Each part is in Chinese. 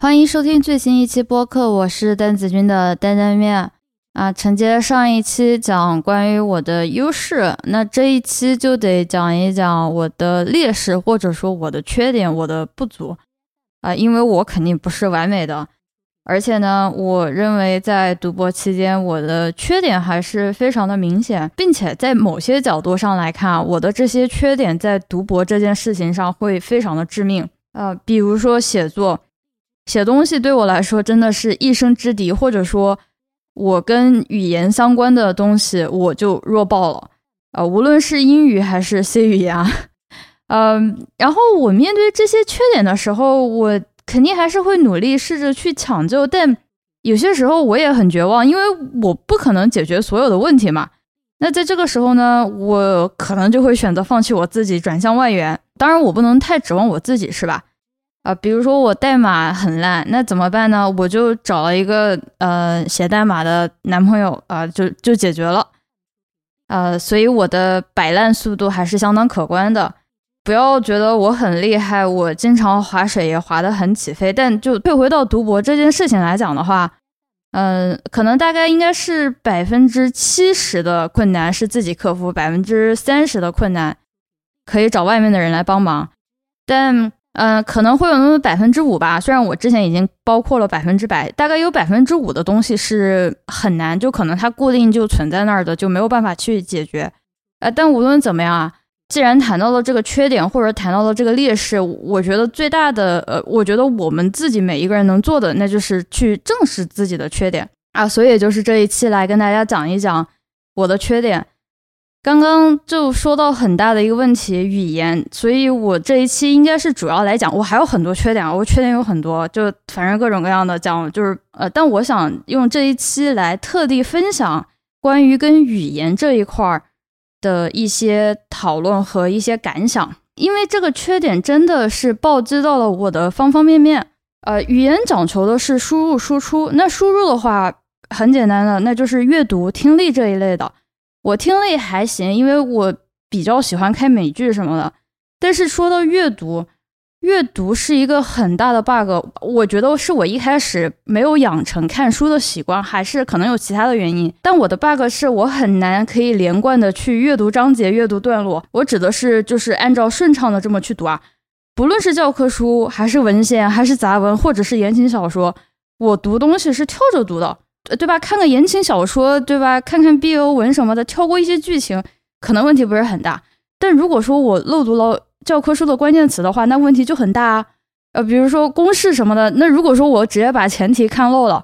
欢迎收听最新一期播客，我是蛋子君的担担面啊。承接上一期讲关于我的优势，那这一期就得讲一讲我的劣势，或者说我的缺点、我的不足啊。因为我肯定不是完美的，而且呢，我认为在读博期间，我的缺点还是非常的明显，并且在某些角度上来看，我的这些缺点在读博这件事情上会非常的致命啊。比如说写作。写东西对我来说真的是一生之敌，或者说，我跟语言相关的东西我就弱爆了啊！无论是英语还是 C 语言，嗯，然后我面对这些缺点的时候，我肯定还是会努力试着去抢救，但有些时候我也很绝望，因为我不可能解决所有的问题嘛。那在这个时候呢，我可能就会选择放弃我自己，转向外援。当然，我不能太指望我自己，是吧？啊，比如说我代码很烂，那怎么办呢？我就找了一个呃写代码的男朋友啊，就就解决了。呃，所以我的摆烂速度还是相当可观的。不要觉得我很厉害，我经常划水也划得很起飞。但就退回到读博这件事情来讲的话，嗯，可能大概应该是百分之七十的困难是自己克服，百分之三十的困难可以找外面的人来帮忙，但。嗯，可能会有那么百分之五吧。虽然我之前已经包括了百分之百，大概有百分之五的东西是很难，就可能它固定就存在那儿的，就没有办法去解决。呃，但无论怎么样啊，既然谈到了这个缺点，或者谈到了这个劣势，我觉得最大的，呃，我觉得我们自己每一个人能做的，那就是去正视自己的缺点啊。所以就是这一期来跟大家讲一讲我的缺点。刚刚就说到很大的一个问题，语言，所以我这一期应该是主要来讲，我还有很多缺点啊，我缺点有很多，就反正各种各样的讲，就是呃，但我想用这一期来特地分享关于跟语言这一块儿的一些讨论和一些感想，因为这个缺点真的是暴击到了我的方方面面。呃，语言讲求的是输入输出，那输入的话很简单的，那就是阅读、听力这一类的。我听力还行，因为我比较喜欢看美剧什么的。但是说到阅读，阅读是一个很大的 bug。我觉得是我一开始没有养成看书的习惯，还是可能有其他的原因。但我的 bug 是我很难可以连贯的去阅读章节、阅读段落。我指的是就是按照顺畅的这么去读啊，不论是教科书，还是文献，还是杂文，或者是言情小说，我读东西是跳着读的。对吧？看个言情小说，对吧？看看 BL 文什么的，跳过一些剧情，可能问题不是很大。但如果说我漏读了教科书的关键词的话，那问题就很大啊。呃，比如说公式什么的，那如果说我直接把前提看漏了，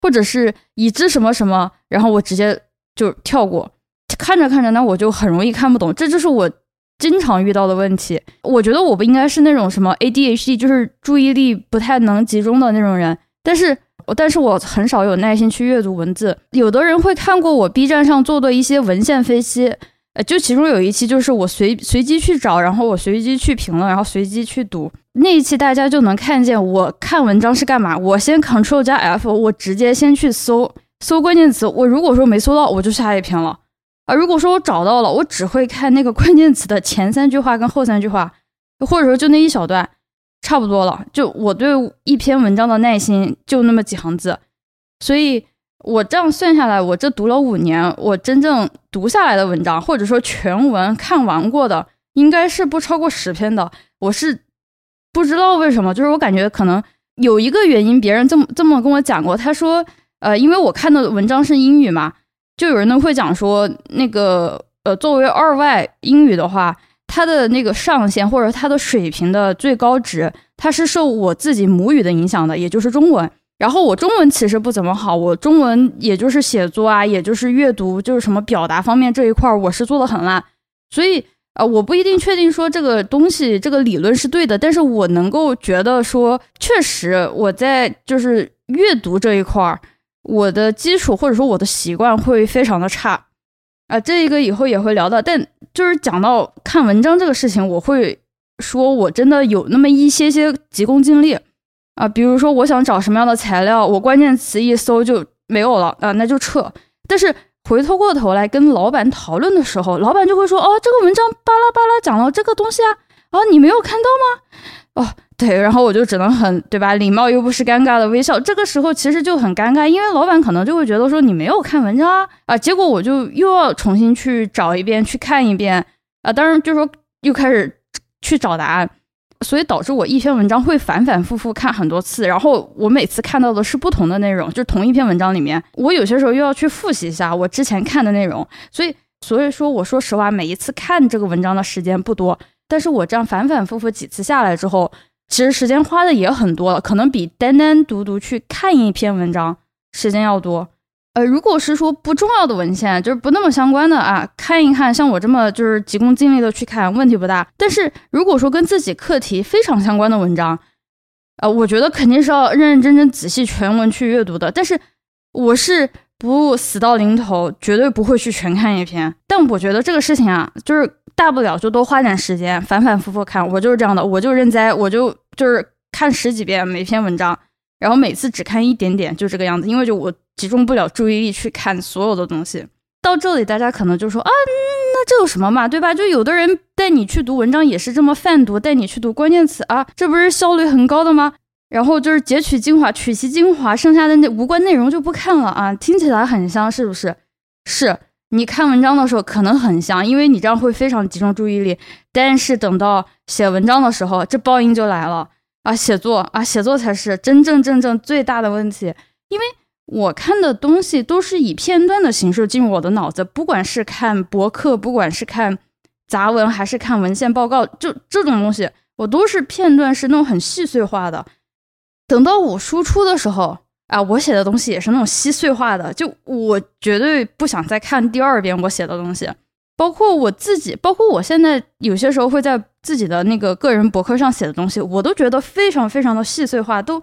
或者是已知什么什么，然后我直接就跳过，看着看着，那我就很容易看不懂。这就是我经常遇到的问题。我觉得我不应该是那种什么 ADHD，就是注意力不太能集中的那种人，但是。但是我很少有耐心去阅读文字。有的人会看过我 B 站上做的一些文献分析，呃，就其中有一期就是我随随机去找，然后我随机去评论，然后随机去读那一期，大家就能看见我看文章是干嘛。我先 Ctrl 加 F，我直接先去搜搜关键词。我如果说没搜到，我就下一篇了。啊，如果说我找到了，我只会看那个关键词的前三句话跟后三句话，或者说就那一小段。差不多了，就我对一篇文章的耐心就那么几行字，所以我这样算下来，我这读了五年，我真正读下来的文章，或者说全文看完过的，应该是不超过十篇的。我是不知道为什么，就是我感觉可能有一个原因，别人这么这么跟我讲过，他说，呃，因为我看的文章是英语嘛，就有人呢会讲说，那个呃，作为二外英语的话。它的那个上限或者它的水平的最高值，它是受我自己母语的影响的，也就是中文。然后我中文其实不怎么好，我中文也就是写作啊，也就是阅读，就是什么表达方面这一块，我是做的很烂。所以啊，我不一定确定说这个东西这个理论是对的，但是我能够觉得说，确实我在就是阅读这一块，我的基础或者说我的习惯会非常的差。啊，这一个以后也会聊到，但就是讲到看文章这个事情，我会说我真的有那么一些些急功近利啊，比如说我想找什么样的材料，我关键词一搜就没有了啊，那就撤。但是回头过头来跟老板讨论的时候，老板就会说，哦，这个文章巴拉巴拉讲了这个东西啊，啊，你没有看到吗？哦。对，然后我就只能很对吧，礼貌又不失尴尬的微笑。这个时候其实就很尴尬，因为老板可能就会觉得说你没有看文章啊啊，结果我就又要重新去找一遍，去看一遍啊，当然就是说又开始去找答案，所以导致我一篇文章会反反复复看很多次，然后我每次看到的是不同的内容，就同一篇文章里面，我有些时候又要去复习一下我之前看的内容，所以所以说我说实话，每一次看这个文章的时间不多，但是我这样反反复复几次下来之后。其实时间花的也很多了，可能比单单独独去看一篇文章时间要多。呃，如果是说不重要的文献，就是不那么相关的啊，看一看，像我这么就是急功近利的去看，问题不大。但是如果说跟自己课题非常相关的文章，呃，我觉得肯定是要认认真真、仔细全文去阅读的。但是我是不死到临头，绝对不会去全看一篇。但我觉得这个事情啊，就是。大不了就多花点时间，反反复复看。我就是这样的，我就认栽，我就就是看十几遍每篇文章，然后每次只看一点点，就这个样子。因为就我集中不了注意力去看所有的东西。到这里，大家可能就说啊，那这有什么嘛，对吧？就有的人带你去读文章也是这么泛读，带你去读关键词啊，这不是效率很高的吗？然后就是截取精华，取其精华，剩下的那无关内容就不看了啊。听起来很香，是不是？是。你看文章的时候可能很香，因为你这样会非常集中注意力。但是等到写文章的时候，这报应就来了啊！写作啊，写作才是真正真正最大的问题。因为我看的东西都是以片段的形式进入我的脑子，不管是看博客，不管是看杂文，还是看文献报告，就这种东西，我都是片段，是那种很细碎化的。等到我输出的时候。啊，我写的东西也是那种稀碎化的，就我绝对不想再看第二遍我写的东西，包括我自己，包括我现在有些时候会在自己的那个个人博客上写的东西，我都觉得非常非常的细碎化，都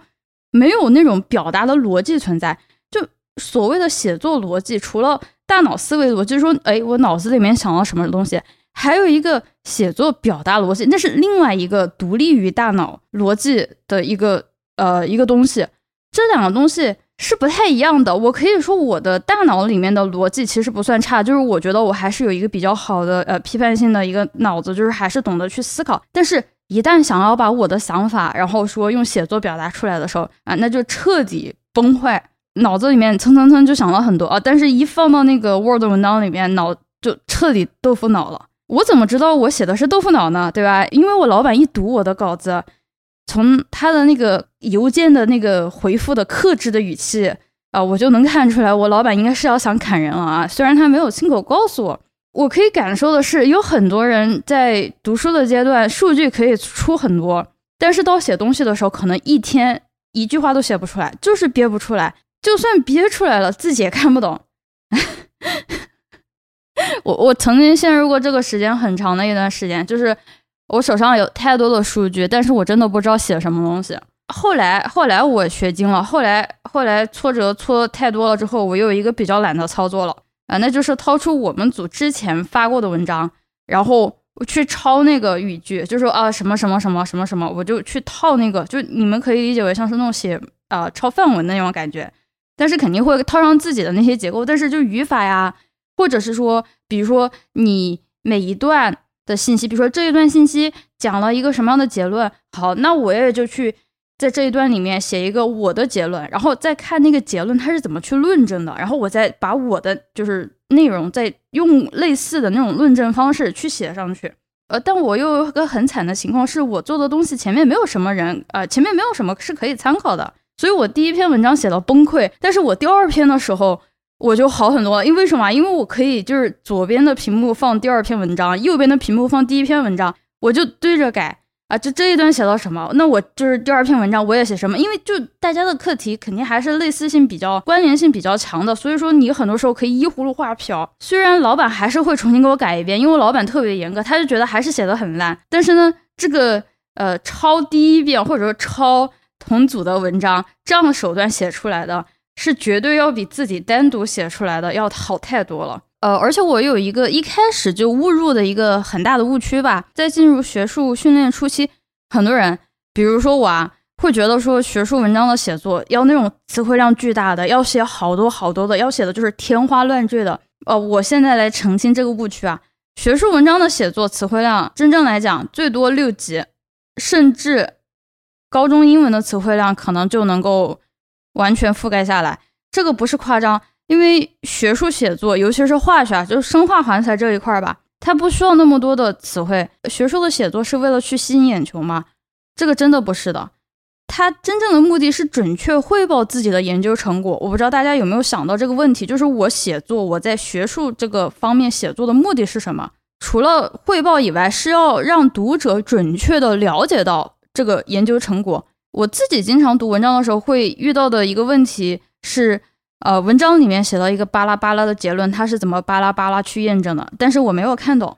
没有那种表达的逻辑存在。就所谓的写作逻辑，除了大脑思维逻辑，说，哎，我脑子里面想到什么东西，还有一个写作表达逻辑，那是另外一个独立于大脑逻辑的一个呃一个东西。这两个东西是不太一样的。我可以说，我的大脑里面的逻辑其实不算差，就是我觉得我还是有一个比较好的呃批判性的一个脑子，就是还是懂得去思考。但是，一旦想要把我的想法，然后说用写作表达出来的时候啊，那就彻底崩坏，脑子里面蹭蹭蹭就想了很多啊。但是，一放到那个 Word 文档里面，脑就彻底豆腐脑了。我怎么知道我写的是豆腐脑呢？对吧？因为我老板一读我的稿子。从他的那个邮件的那个回复的克制的语气啊，我就能看出来，我老板应该是要想砍人了啊。虽然他没有亲口告诉我，我可以感受的是，有很多人在读书的阶段，数据可以出很多，但是到写东西的时候，可能一天一句话都写不出来，就是憋不出来。就算憋出来了，自己也看不懂。我我曾经陷入过这个时间很长的一段时间，就是。我手上有太多的数据，但是我真的不知道写什么东西。后来，后来我学精了。后来，后来挫折挫太多了之后，我有一个比较懒的操作了啊，那就是掏出我们组之前发过的文章，然后去抄那个语句，就说啊什么什么什么什么什么，我就去套那个，就你们可以理解为像是那种写啊抄范文的那种感觉，但是肯定会套上自己的那些结构，但是就语法呀，或者是说，比如说你每一段。的信息，比如说这一段信息讲了一个什么样的结论，好，那我也就去在这一段里面写一个我的结论，然后再看那个结论它是怎么去论证的，然后我再把我的就是内容再用类似的那种论证方式去写上去。呃，但我又有个很惨的情况，是我做的东西前面没有什么人，呃，前面没有什么是可以参考的，所以我第一篇文章写到崩溃，但是我第二篇的时候。我就好很多了，因为什么？因为我可以就是左边的屏幕放第二篇文章，右边的屏幕放第一篇文章，我就对着改啊。就这一段写到什么，那我就是第二篇文章我也写什么。因为就大家的课题肯定还是类似性比较、关联性比较强的，所以说你很多时候可以依葫芦画瓢。虽然老板还是会重新给我改一遍，因为老板特别严格，他就觉得还是写的很烂。但是呢，这个呃抄第一遍或者说抄同组的文章这样的手段写出来的。是绝对要比自己单独写出来的要好太多了。呃，而且我有一个一开始就误入的一个很大的误区吧，在进入学术训练初期，很多人，比如说我啊，会觉得说学术文章的写作要那种词汇量巨大的，要写好多好多的，要写的就是天花乱坠的。呃，我现在来澄清这个误区啊，学术文章的写作词汇量真正来讲最多六级，甚至高中英文的词汇量可能就能够完全覆盖下来。这个不是夸张，因为学术写作，尤其是化学，就是生化环材这一块吧，它不需要那么多的词汇。学术的写作是为了去吸引眼球吗？这个真的不是的。他真正的目的是准确汇报自己的研究成果。我不知道大家有没有想到这个问题，就是我写作，我在学术这个方面写作的目的是什么？除了汇报以外，是要让读者准确的了解到这个研究成果。我自己经常读文章的时候会遇到的一个问题是，呃，文章里面写到一个巴拉巴拉的结论，它是怎么巴拉巴拉去验证的？但是我没有看懂。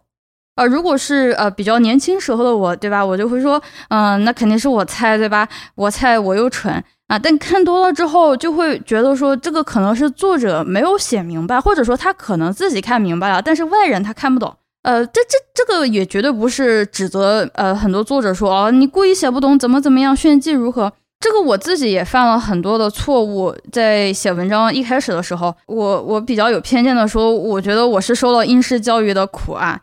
呃，如果是呃比较年轻时候的我，对吧？我就会说，嗯，那肯定是我猜，对吧？我猜我又蠢啊！但看多了之后，就会觉得说，这个可能是作者没有写明白，或者说他可能自己看明白了，但是外人他看不懂。呃，这这这个也绝对不是指责呃很多作者说哦，你故意写不懂，怎么怎么样，炫技如何？这个我自己也犯了很多的错误，在写文章一开始的时候，我我比较有偏见的说，我觉得我是受了应试教育的苦啊。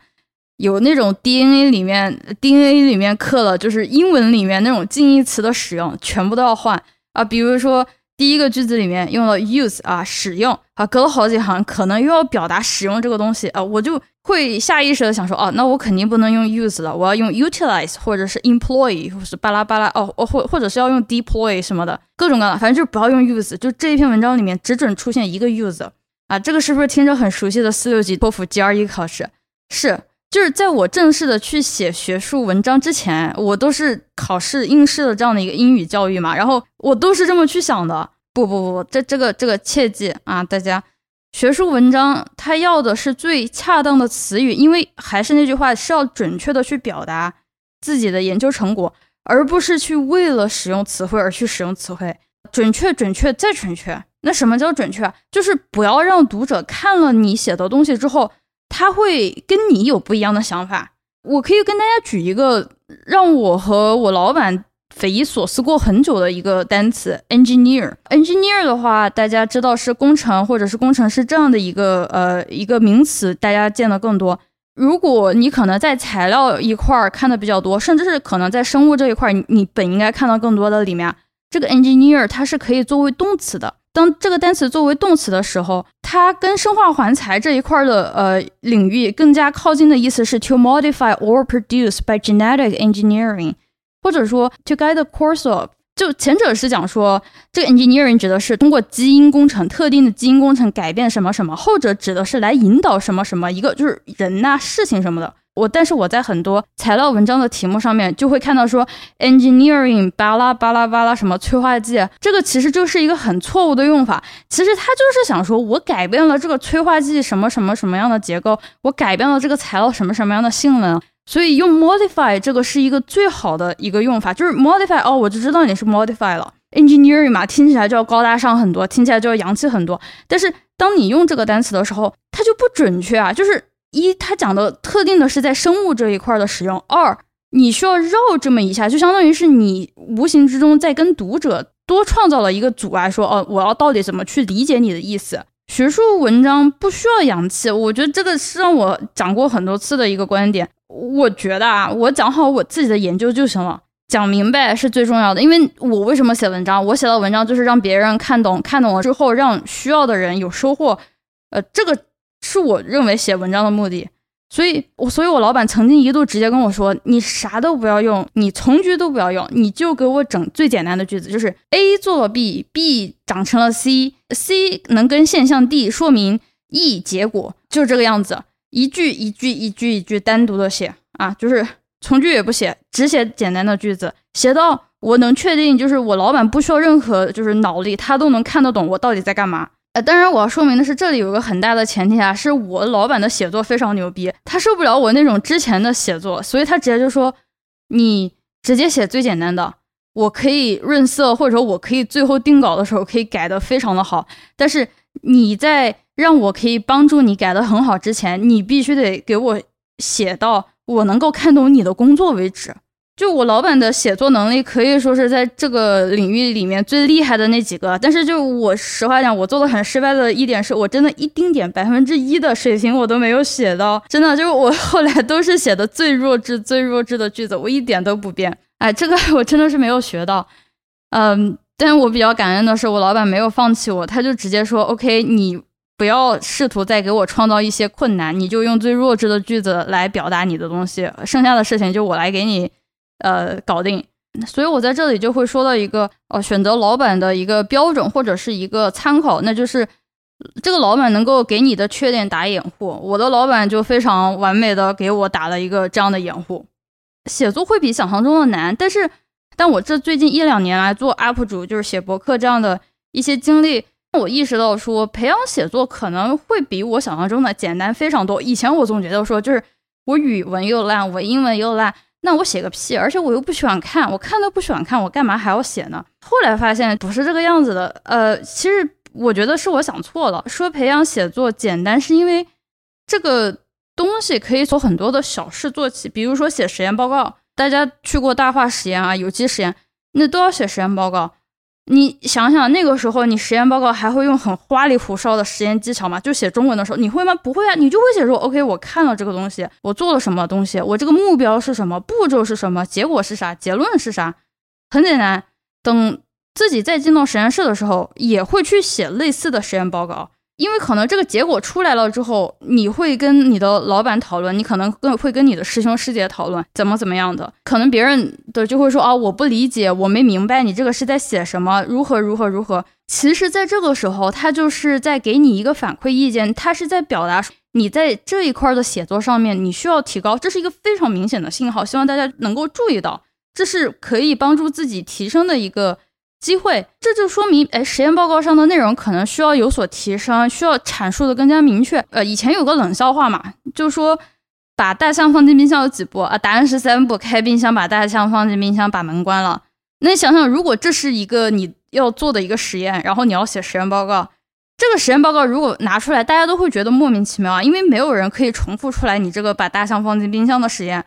有那种 DNA 里面 DNA 里面刻了，就是英文里面那种近义词的使用全部都要换啊。比如说第一个句子里面用了 use 啊，使用啊，隔了好几行，可能又要表达使用这个东西啊，我就会下意识的想说，哦，那我肯定不能用 use 了，我要用 utilize 或者是 employ 或是巴拉巴拉哦，或或者是要用 deploy 什么的，各种各样的，反正就不要用 use，就这一篇文章里面只准出现一个 use 啊。这个是不是听着很熟悉的四六级托福 GRE 考试？是。就是在我正式的去写学术文章之前，我都是考试应试的这样的一个英语教育嘛，然后我都是这么去想的。不不不，这这个这个切记啊，大家，学术文章它要的是最恰当的词语，因为还是那句话，是要准确的去表达自己的研究成果，而不是去为了使用词汇而去使用词汇，准确准确再准确。那什么叫准确？就是不要让读者看了你写的东西之后。他会跟你有不一样的想法。我可以跟大家举一个让我和我老板匪夷所思过很久的一个单词：engineer。engineer 的话，大家知道是工程或者是工程师这样的一个呃一个名词，大家见的更多。如果你可能在材料一块儿看的比较多，甚至是可能在生物这一块，你本应该看到更多的里面，这个 engineer 它是可以作为动词的。当这个单词作为动词的时候，它跟生化环材这一块的呃领域更加靠近的意思是 to modify or produce by genetic engineering，或者说 to guide the course of。就前者是讲说这个 engineering 指的是通过基因工程、特定的基因工程改变什么什么，后者指的是来引导什么什么一个就是人呐、事情什么的。我但是我在很多材料文章的题目上面就会看到说 engineering 巴拉巴拉巴拉什么催化剂，这个其实就是一个很错误的用法。其实他就是想说我改变了这个催化剂什么什么什么样的结构，我改变了这个材料什么什么样的性能，所以用 modify 这个是一个最好的一个用法，就是 modify 哦，我就知道你是 modify 了。engineering 嘛，听起来就要高大上很多，听起来就要洋气很多。但是当你用这个单词的时候，它就不准确啊，就是。一，他讲的特定的是在生物这一块的使用；二，你需要绕这么一下，就相当于是你无形之中在跟读者多创造了一个阻碍，说哦，我要到底怎么去理解你的意思？学术文章不需要洋气，我觉得这个是让我讲过很多次的一个观点。我觉得啊，我讲好我自己的研究就行了，讲明白是最重要的。因为我为什么写文章？我写的文章就是让别人看懂，看懂了之后让需要的人有收获。呃，这个。是我认为写文章的目的，所以我所以我老板曾经一度直接跟我说：“你啥都不要用，你从句都不要用，你就给我整最简单的句子，就是 A 做 B，B 长成了 C，C 能跟现象 D 说明 E 结果，就这个样子，一句一句一句一句单独的写啊，就是从句也不写，只写简单的句子，写到我能确定，就是我老板不需要任何就是脑力，他都能看得懂我到底在干嘛。”呃，当然我要说明的是，这里有个很大的前提啊，是我老板的写作非常牛逼，他受不了我那种之前的写作，所以他直接就说，你直接写最简单的，我可以润色，或者说我可以最后定稿的时候可以改的非常的好，但是你在让我可以帮助你改的很好之前，你必须得给我写到我能够看懂你的工作为止。就我老板的写作能力可以说是在这个领域里面最厉害的那几个，但是就我实话讲，我做的很失败的一点是我真的一丁点百分之一的水平我都没有写到，真的就是我后来都是写的最弱智、最弱智的句子，我一点都不变 哎，这个我真的是没有学到。嗯，但是我比较感恩的是，我老板没有放弃我，他就直接说：“OK，你不要试图再给我创造一些困难，你就用最弱智的句子来表达你的东西，剩下的事情就我来给你，呃，搞定。”所以，我在这里就会说到一个，呃，选择老板的一个标准或者是一个参考，那就是这个老板能够给你的缺点打掩护。我的老板就非常完美的给我打了一个这样的掩护。写作会比想象中的难，但是。但我这最近一两年来做 UP 主，就是写博客这样的一些经历，我意识到说，培养写作可能会比我想象中的简单非常多。以前我总觉得说，就是我语文又烂，我英文又烂，那我写个屁，而且我又不喜欢看，我看都不喜欢看，我干嘛还要写呢？后来发现不是这个样子的，呃，其实我觉得是我想错了。说培养写作简单，是因为这个东西可以从很多的小事做起，比如说写实验报告。大家去过大化实验啊，有机实验，那都要写实验报告。你想想，那个时候你实验报告还会用很花里胡哨的实验技巧吗？就写中文的时候，你会吗？不会啊，你就会写说，OK，我看了这个东西，我做了什么东西，我这个目标是什么，步骤是什么，结果是啥，结论是啥，很简单。等自己再进到实验室的时候，也会去写类似的实验报告。因为可能这个结果出来了之后，你会跟你的老板讨论，你可能更会跟你的师兄师姐讨论怎么怎么样的。可能别人的就会说啊，我不理解，我没明白你这个是在写什么，如何如何如何。其实，在这个时候，他就是在给你一个反馈意见，他是在表达你在这一块的写作上面你需要提高，这是一个非常明显的信号，希望大家能够注意到，这是可以帮助自己提升的一个。机会，这就说明，哎，实验报告上的内容可能需要有所提升，需要阐述的更加明确。呃，以前有个冷笑话嘛，就说把大象放进冰箱有几步啊？答案是三步：开冰箱，把大象放进冰箱，把门关了。那你想想，如果这是一个你要做的一个实验，然后你要写实验报告，这个实验报告如果拿出来，大家都会觉得莫名其妙啊，因为没有人可以重复出来你这个把大象放进冰箱的实验。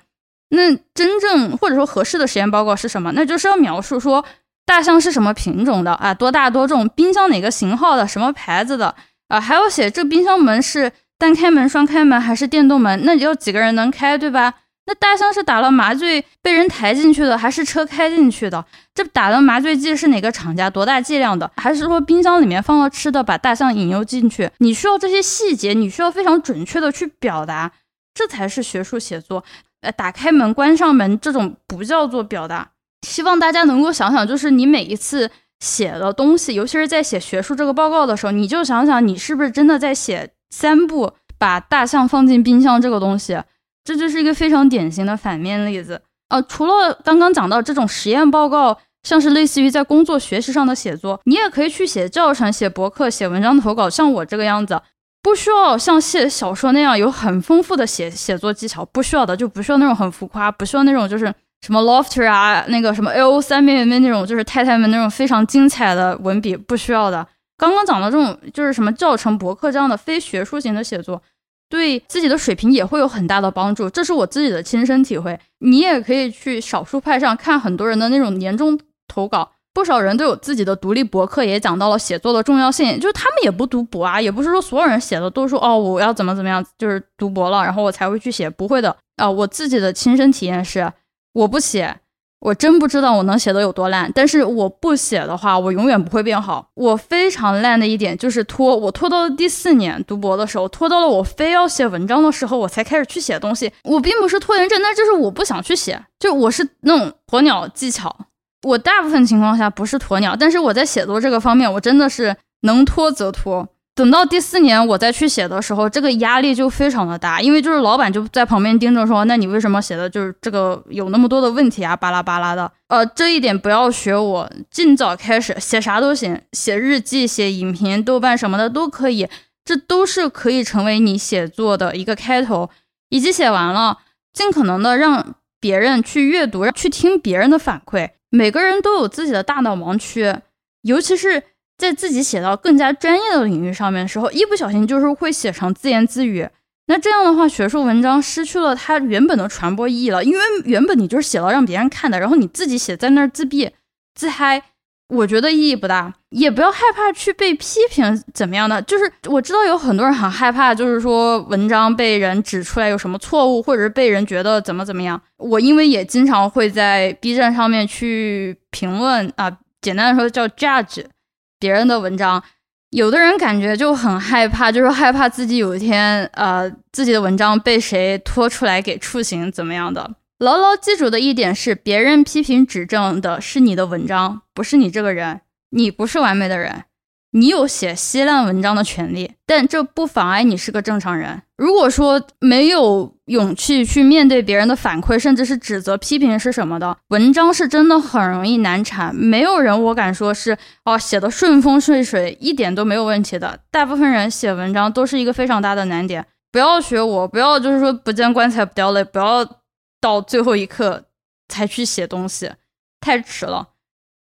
那真正或者说合适的实验报告是什么？那就是要描述说。大象是什么品种的啊？多大多重？冰箱哪个型号的？什么牌子的？啊，还要写这冰箱门是单开门、双开门还是电动门？那要几个人能开，对吧？那大象是打了麻醉被人抬进去的，还是车开进去的？这打的麻醉剂是哪个厂家？多大剂量的？还是说冰箱里面放了吃的，把大象引诱进去？你需要这些细节，你需要非常准确的去表达，这才是学术写作。呃，打开门、关上门这种不叫做表达。希望大家能够想想，就是你每一次写的东西，尤其是在写学术这个报告的时候，你就想想，你是不是真的在写三步把大象放进冰箱这个东西？这就是一个非常典型的反面例子。呃，除了刚刚讲到这种实验报告，像是类似于在工作学习上的写作，你也可以去写教程、写博客、写文章投稿，像我这个样子，不需要像写小说那样有很丰富的写写作技巧，不需要的，就不需要那种很浮夸，不需要那种就是。什么 lofter 啊，那个什么 L O 三边边那种，就是太太们那种非常精彩的文笔，不需要的。刚刚讲的这种，就是什么教程博客这样的非学术型的写作，对自己的水平也会有很大的帮助。这是我自己的亲身体会。你也可以去少数派上看很多人的那种年终投稿，不少人都有自己的独立博客，也讲到了写作的重要性。就是他们也不读博啊，也不是说所有人写的都说哦，我要怎么怎么样，就是读博了，然后我才会去写。不会的啊，我自己的亲身体验是。我不写，我真不知道我能写的有多烂。但是我不写的话，我永远不会变好。我非常烂的一点就是拖，我拖到了第四年读博的时候，拖到了我非要写文章的时候，我才开始去写东西。我并不是拖延症，那就是我不想去写。就我是那种鸵鸟技巧，我大部分情况下不是鸵鸟，但是我在写作这个方面，我真的是能拖则拖。等到第四年我再去写的时候，这个压力就非常的大，因为就是老板就在旁边盯着说，那你为什么写的就是这个有那么多的问题啊，巴拉巴拉的。呃，这一点不要学我，尽早开始写啥都行，写日记、写影评、豆瓣什么的都可以，这都是可以成为你写作的一个开头。以及写完了，尽可能的让别人去阅读，去听别人的反馈。每个人都有自己的大脑盲区，尤其是。在自己写到更加专业的领域上面的时候，一不小心就是会写成自言自语。那这样的话，学术文章失去了它原本的传播意义了。因为原本你就是写了让别人看的，然后你自己写在那儿自闭自嗨。我觉得意义不大，也不要害怕去被批评怎么样的。就是我知道有很多人很害怕，就是说文章被人指出来有什么错误，或者是被人觉得怎么怎么样。我因为也经常会在 B 站上面去评论啊，简单的说叫 judge 别人的文章。有的人感觉就很害怕，就是害怕自己有一天呃自己的文章被谁拖出来给处刑怎么样的。牢牢记住的一点是，别人批评指正的是你的文章，不是你这个人。你不是完美的人，你有写稀烂文章的权利，但这不妨碍你是个正常人。如果说没有勇气去面对别人的反馈，甚至是指责、批评是什么的，文章是真的很容易难产。没有人，我敢说是哦，写的顺风顺水，一点都没有问题的。大部分人写文章都是一个非常大的难点。不要学我，不要就是说不见棺材不掉泪，不要。到最后一刻才去写东西，太迟了。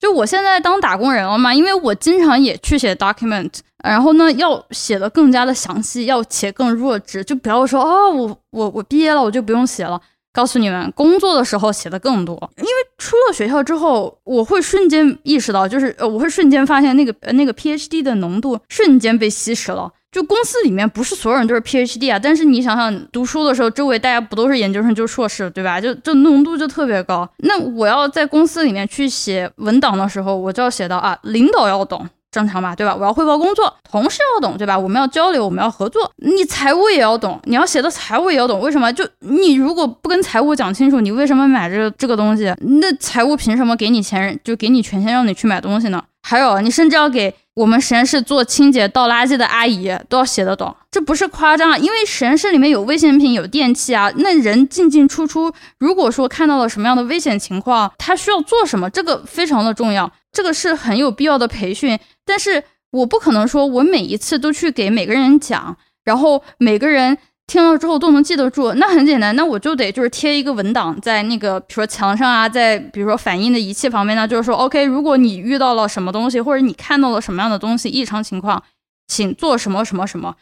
就我现在当打工人了嘛，因为我经常也去写 document，然后呢要写的更加的详细，要且更弱智。就不要说哦，我我我毕业了，我就不用写了。告诉你们，工作的时候写的更多，因为出了学校之后，我会瞬间意识到，就是呃，我会瞬间发现那个呃那个 PhD 的浓度瞬间被稀释了。就公司里面不是所有人都是 PhD 啊，但是你想想，读书的时候周围大家不都是研究生就硕士，对吧？就就浓度就特别高。那我要在公司里面去写文档的时候，我就要写到啊，领导要懂，正常吧，对吧？我要汇报工作，同事要懂，对吧？我们要交流，我们要合作，你财务也要懂，你要写的财务也要懂。为什么？就你如果不跟财务讲清楚，你为什么买这这个东西？那财务凭什么给你钱，就给你权限让你去买东西呢？还有，你甚至要给。我们实验室做清洁倒垃圾的阿姨都要写得懂，这不是夸张啊！因为实验室里面有危险品、有电器啊，那人进进出出，如果说看到了什么样的危险情况，他需要做什么，这个非常的重要，这个是很有必要的培训。但是我不可能说我每一次都去给每个人讲，然后每个人。听了之后都能记得住，那很简单，那我就得就是贴一个文档在那个比如说墙上啊，在比如说反应的仪器旁边呢，就是说 OK，如果你遇到了什么东西，或者你看到了什么样的东西异常情况，请做什么什么什么，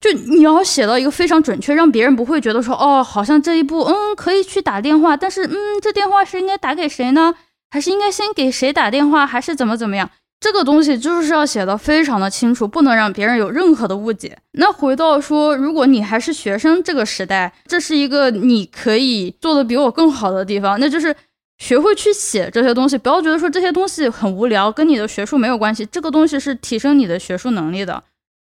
就你要写到一个非常准确，让别人不会觉得说哦，好像这一步嗯可以去打电话，但是嗯这电话是应该打给谁呢？还是应该先给谁打电话，还是怎么怎么样？这个东西就是要写的非常的清楚，不能让别人有任何的误解。那回到说，如果你还是学生这个时代，这是一个你可以做的比我更好的地方，那就是学会去写这些东西。不要觉得说这些东西很无聊，跟你的学术没有关系。这个东西是提升你的学术能力的，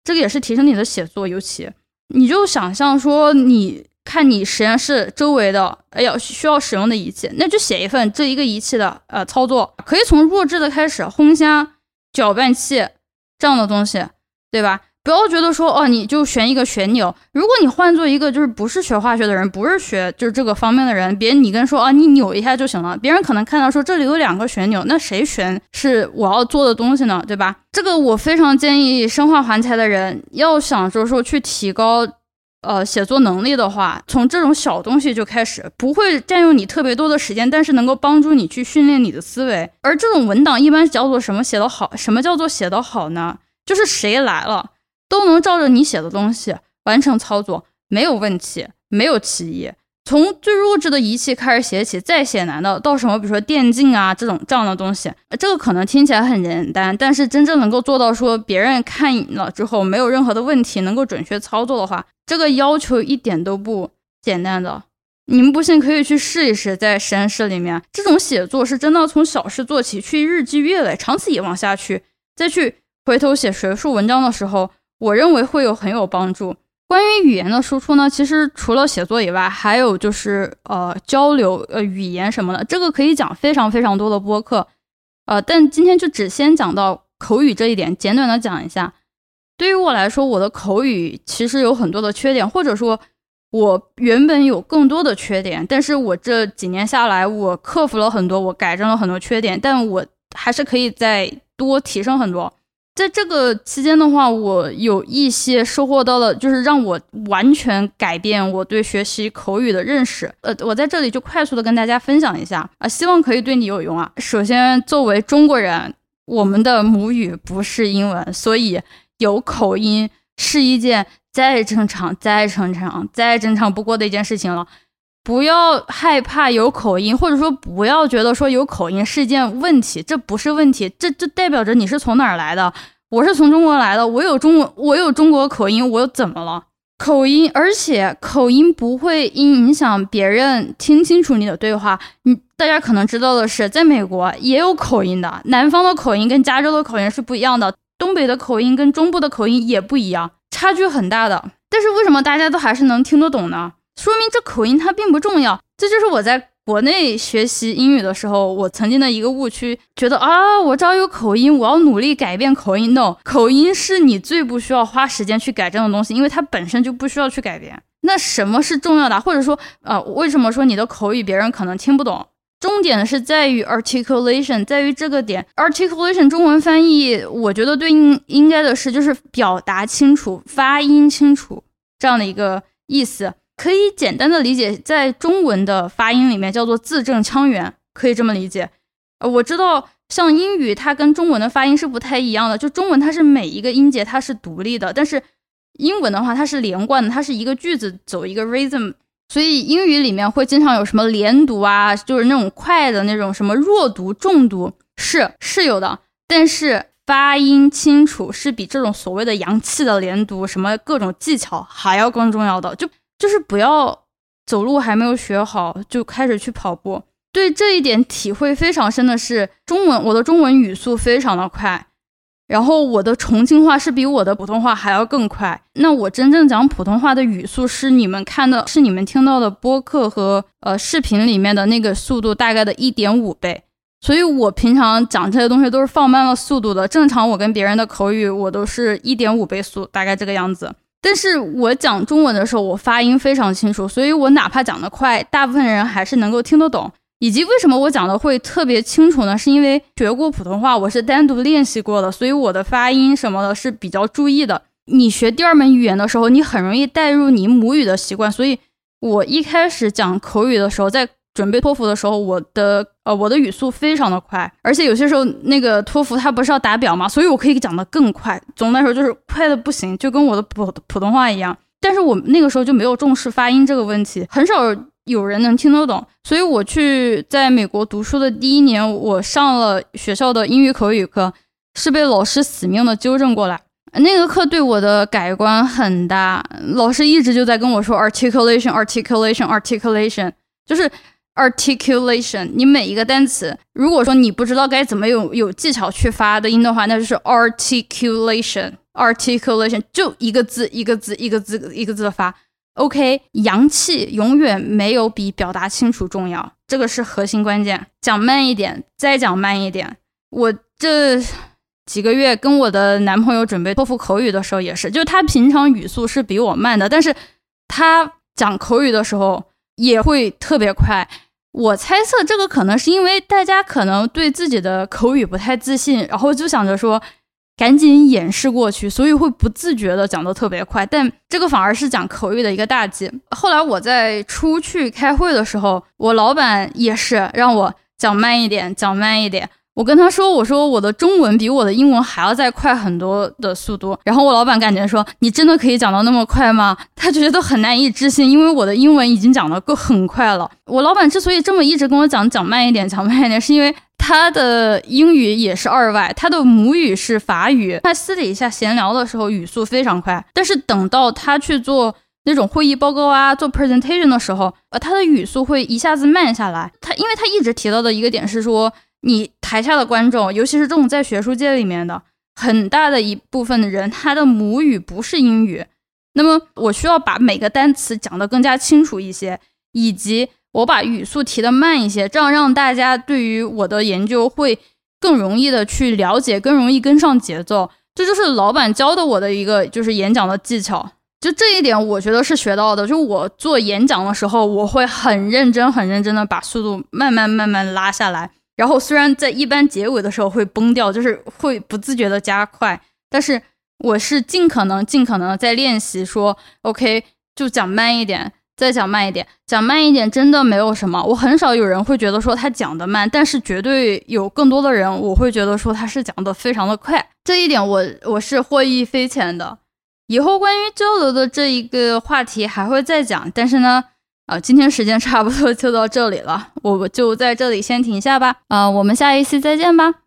这个也是提升你的写作。尤其你就想象说，你看你实验室周围的，哎呀，需要使用的仪器，那就写一份这一个仪器的呃操作，可以从弱智的开始，烘箱。搅拌器这样的东西，对吧？不要觉得说哦，你就选一个旋钮。如果你换做一个就是不是学化学的人，不是学就是这个方面的人，别你跟说啊，你扭一下就行了。别人可能看到说这里有两个旋钮，那谁旋是我要做的东西呢？对吧？这个我非常建议生化环材的人要想着说去提高。呃，写作能力的话，从这种小东西就开始，不会占用你特别多的时间，但是能够帮助你去训练你的思维。而这种文档一般叫做什么写得好？什么叫做写得好呢？就是谁来了都能照着你写的东西完成操作，没有问题，没有歧义。从最弱智的仪器开始写起，再写难的到什么，比如说电竞啊这种这样的东西，这个可能听起来很简单，但是真正能够做到说别人看了之后没有任何的问题，能够准确操作的话，这个要求一点都不简单的。你们不信可以去试一试，在实验室里面，这种写作是真的从小事做起，去日积月累，长此以往下去，再去回头写学术文章的时候，我认为会有很有帮助。关于语言的输出呢，其实除了写作以外，还有就是呃交流呃语言什么的，这个可以讲非常非常多的播客，呃，但今天就只先讲到口语这一点，简短的讲一下。对于我来说，我的口语其实有很多的缺点，或者说，我原本有更多的缺点，但是我这几年下来，我克服了很多，我改正了很多缺点，但我还是可以再多提升很多。在这个期间的话，我有一些收获到了，就是让我完全改变我对学习口语的认识。呃，我在这里就快速的跟大家分享一下啊，希望可以对你有用啊。首先，作为中国人，我们的母语不是英文，所以有口音是一件再正常、再正常、再正常不过的一件事情了。不要害怕有口音，或者说不要觉得说有口音是件问题，这不是问题，这这代表着你是从哪儿来的。我是从中国来的，我有中文，我有中国口音，我又怎么了？口音，而且口音不会因影响别人听清楚你的对话。你大家可能知道的是，在美国也有口音的，南方的口音跟加州的口音是不一样的，东北的口音跟中部的口音也不一样，差距很大的。但是为什么大家都还是能听得懂呢？说明这口音它并不重要。这就是我在。国内学习英语的时候，我曾经的一个误区，觉得啊，我只要有口音，我要努力改变口音。No，口音是你最不需要花时间去改正的东西，因为它本身就不需要去改变。那什么是重要的？或者说，呃，为什么说你的口语别人可能听不懂？重点是在于 articulation，在于这个点。articulation 中文翻译，我觉得对应应该的是就是表达清楚、发音清楚这样的一个意思。可以简单的理解，在中文的发音里面叫做字正腔圆，可以这么理解。呃，我知道像英语，它跟中文的发音是不太一样的。就中文它是每一个音节它是独立的，但是英文的话它是连贯的，它是一个句子走一个 rhythm。所以英语里面会经常有什么连读啊，就是那种快的那种什么弱读、重读，是是有的。但是发音清楚是比这种所谓的洋气的连读什么各种技巧还要更重要的。就就是不要走路还没有学好就开始去跑步。对这一点体会非常深的是，中文我的中文语速非常的快，然后我的重庆话是比我的普通话还要更快。那我真正讲普通话的语速是你们看的，是你们听到的播客和呃视频里面的那个速度大概的一点五倍。所以我平常讲这些东西都是放慢了速度的。正常我跟别人的口语我都是一点五倍速，大概这个样子。但是我讲中文的时候，我发音非常清楚，所以我哪怕讲得快，大部分人还是能够听得懂。以及为什么我讲的会特别清楚呢？是因为学过普通话，我是单独练习过的，所以我的发音什么的是比较注意的。你学第二门语言的时候，你很容易带入你母语的习惯，所以我一开始讲口语的时候，在。准备托福的时候，我的呃我的语速非常的快，而且有些时候那个托福它不是要打表嘛，所以我可以讲得更快。总的来说就是快的不行，就跟我的普普通话一样。但是我那个时候就没有重视发音这个问题，很少有人能听得懂。所以我去在美国读书的第一年，我上了学校的英语口语课，是被老师死命的纠正过来。那个课对我的改观很大，老师一直就在跟我说 articulation，articulation，articulation，就是。articulation，你每一个单词，如果说你不知道该怎么有有技巧去发的音的话，那就是 articulation，articulation 就一个字一个字一个字一个字的发。OK，洋气永远没有比表达清楚重要，这个是核心关键。讲慢一点，再讲慢一点。我这几个月跟我的男朋友准备托福口语的时候也是，就是他平常语速是比我慢的，但是他讲口语的时候也会特别快。我猜测这个可能是因为大家可能对自己的口语不太自信，然后就想着说赶紧掩饰过去，所以会不自觉的讲得特别快。但这个反而是讲口语的一个大忌。后来我在出去开会的时候，我老板也是让我讲慢一点，讲慢一点。我跟他说：“我说我的中文比我的英文还要再快很多的速度。”然后我老板感觉说：“你真的可以讲到那么快吗？”他觉得很难以置信，因为我的英文已经讲的够很快了。我老板之所以这么一直跟我讲讲慢一点，讲慢一点，是因为他的英语也是二外，他的母语是法语。他私底下闲聊的时候语速非常快，但是等到他去做那种会议报告啊、做 presentation 的时候，呃，他的语速会一下子慢下来。他因为他一直提到的一个点是说。你台下的观众，尤其是这种在学术界里面的很大的一部分的人，他的母语不是英语。那么我需要把每个单词讲得更加清楚一些，以及我把语速提得慢一些，这样让大家对于我的研究会更容易的去了解，更容易跟上节奏。这就是老板教的我的一个就是演讲的技巧。就这一点，我觉得是学到的。就我做演讲的时候，我会很认真、很认真的把速度慢慢、慢慢拉下来。然后虽然在一般结尾的时候会崩掉，就是会不自觉的加快，但是我是尽可能尽可能在练习，说 OK 就讲慢一点，再讲慢一点，讲慢一点真的没有什么。我很少有人会觉得说他讲的慢，但是绝对有更多的人我会觉得说他是讲的非常的快，这一点我我是获益匪浅的。以后关于交流的这一个话题还会再讲，但是呢。啊，今天时间差不多就到这里了，我就在这里先停下吧。啊，我们下一期再见吧。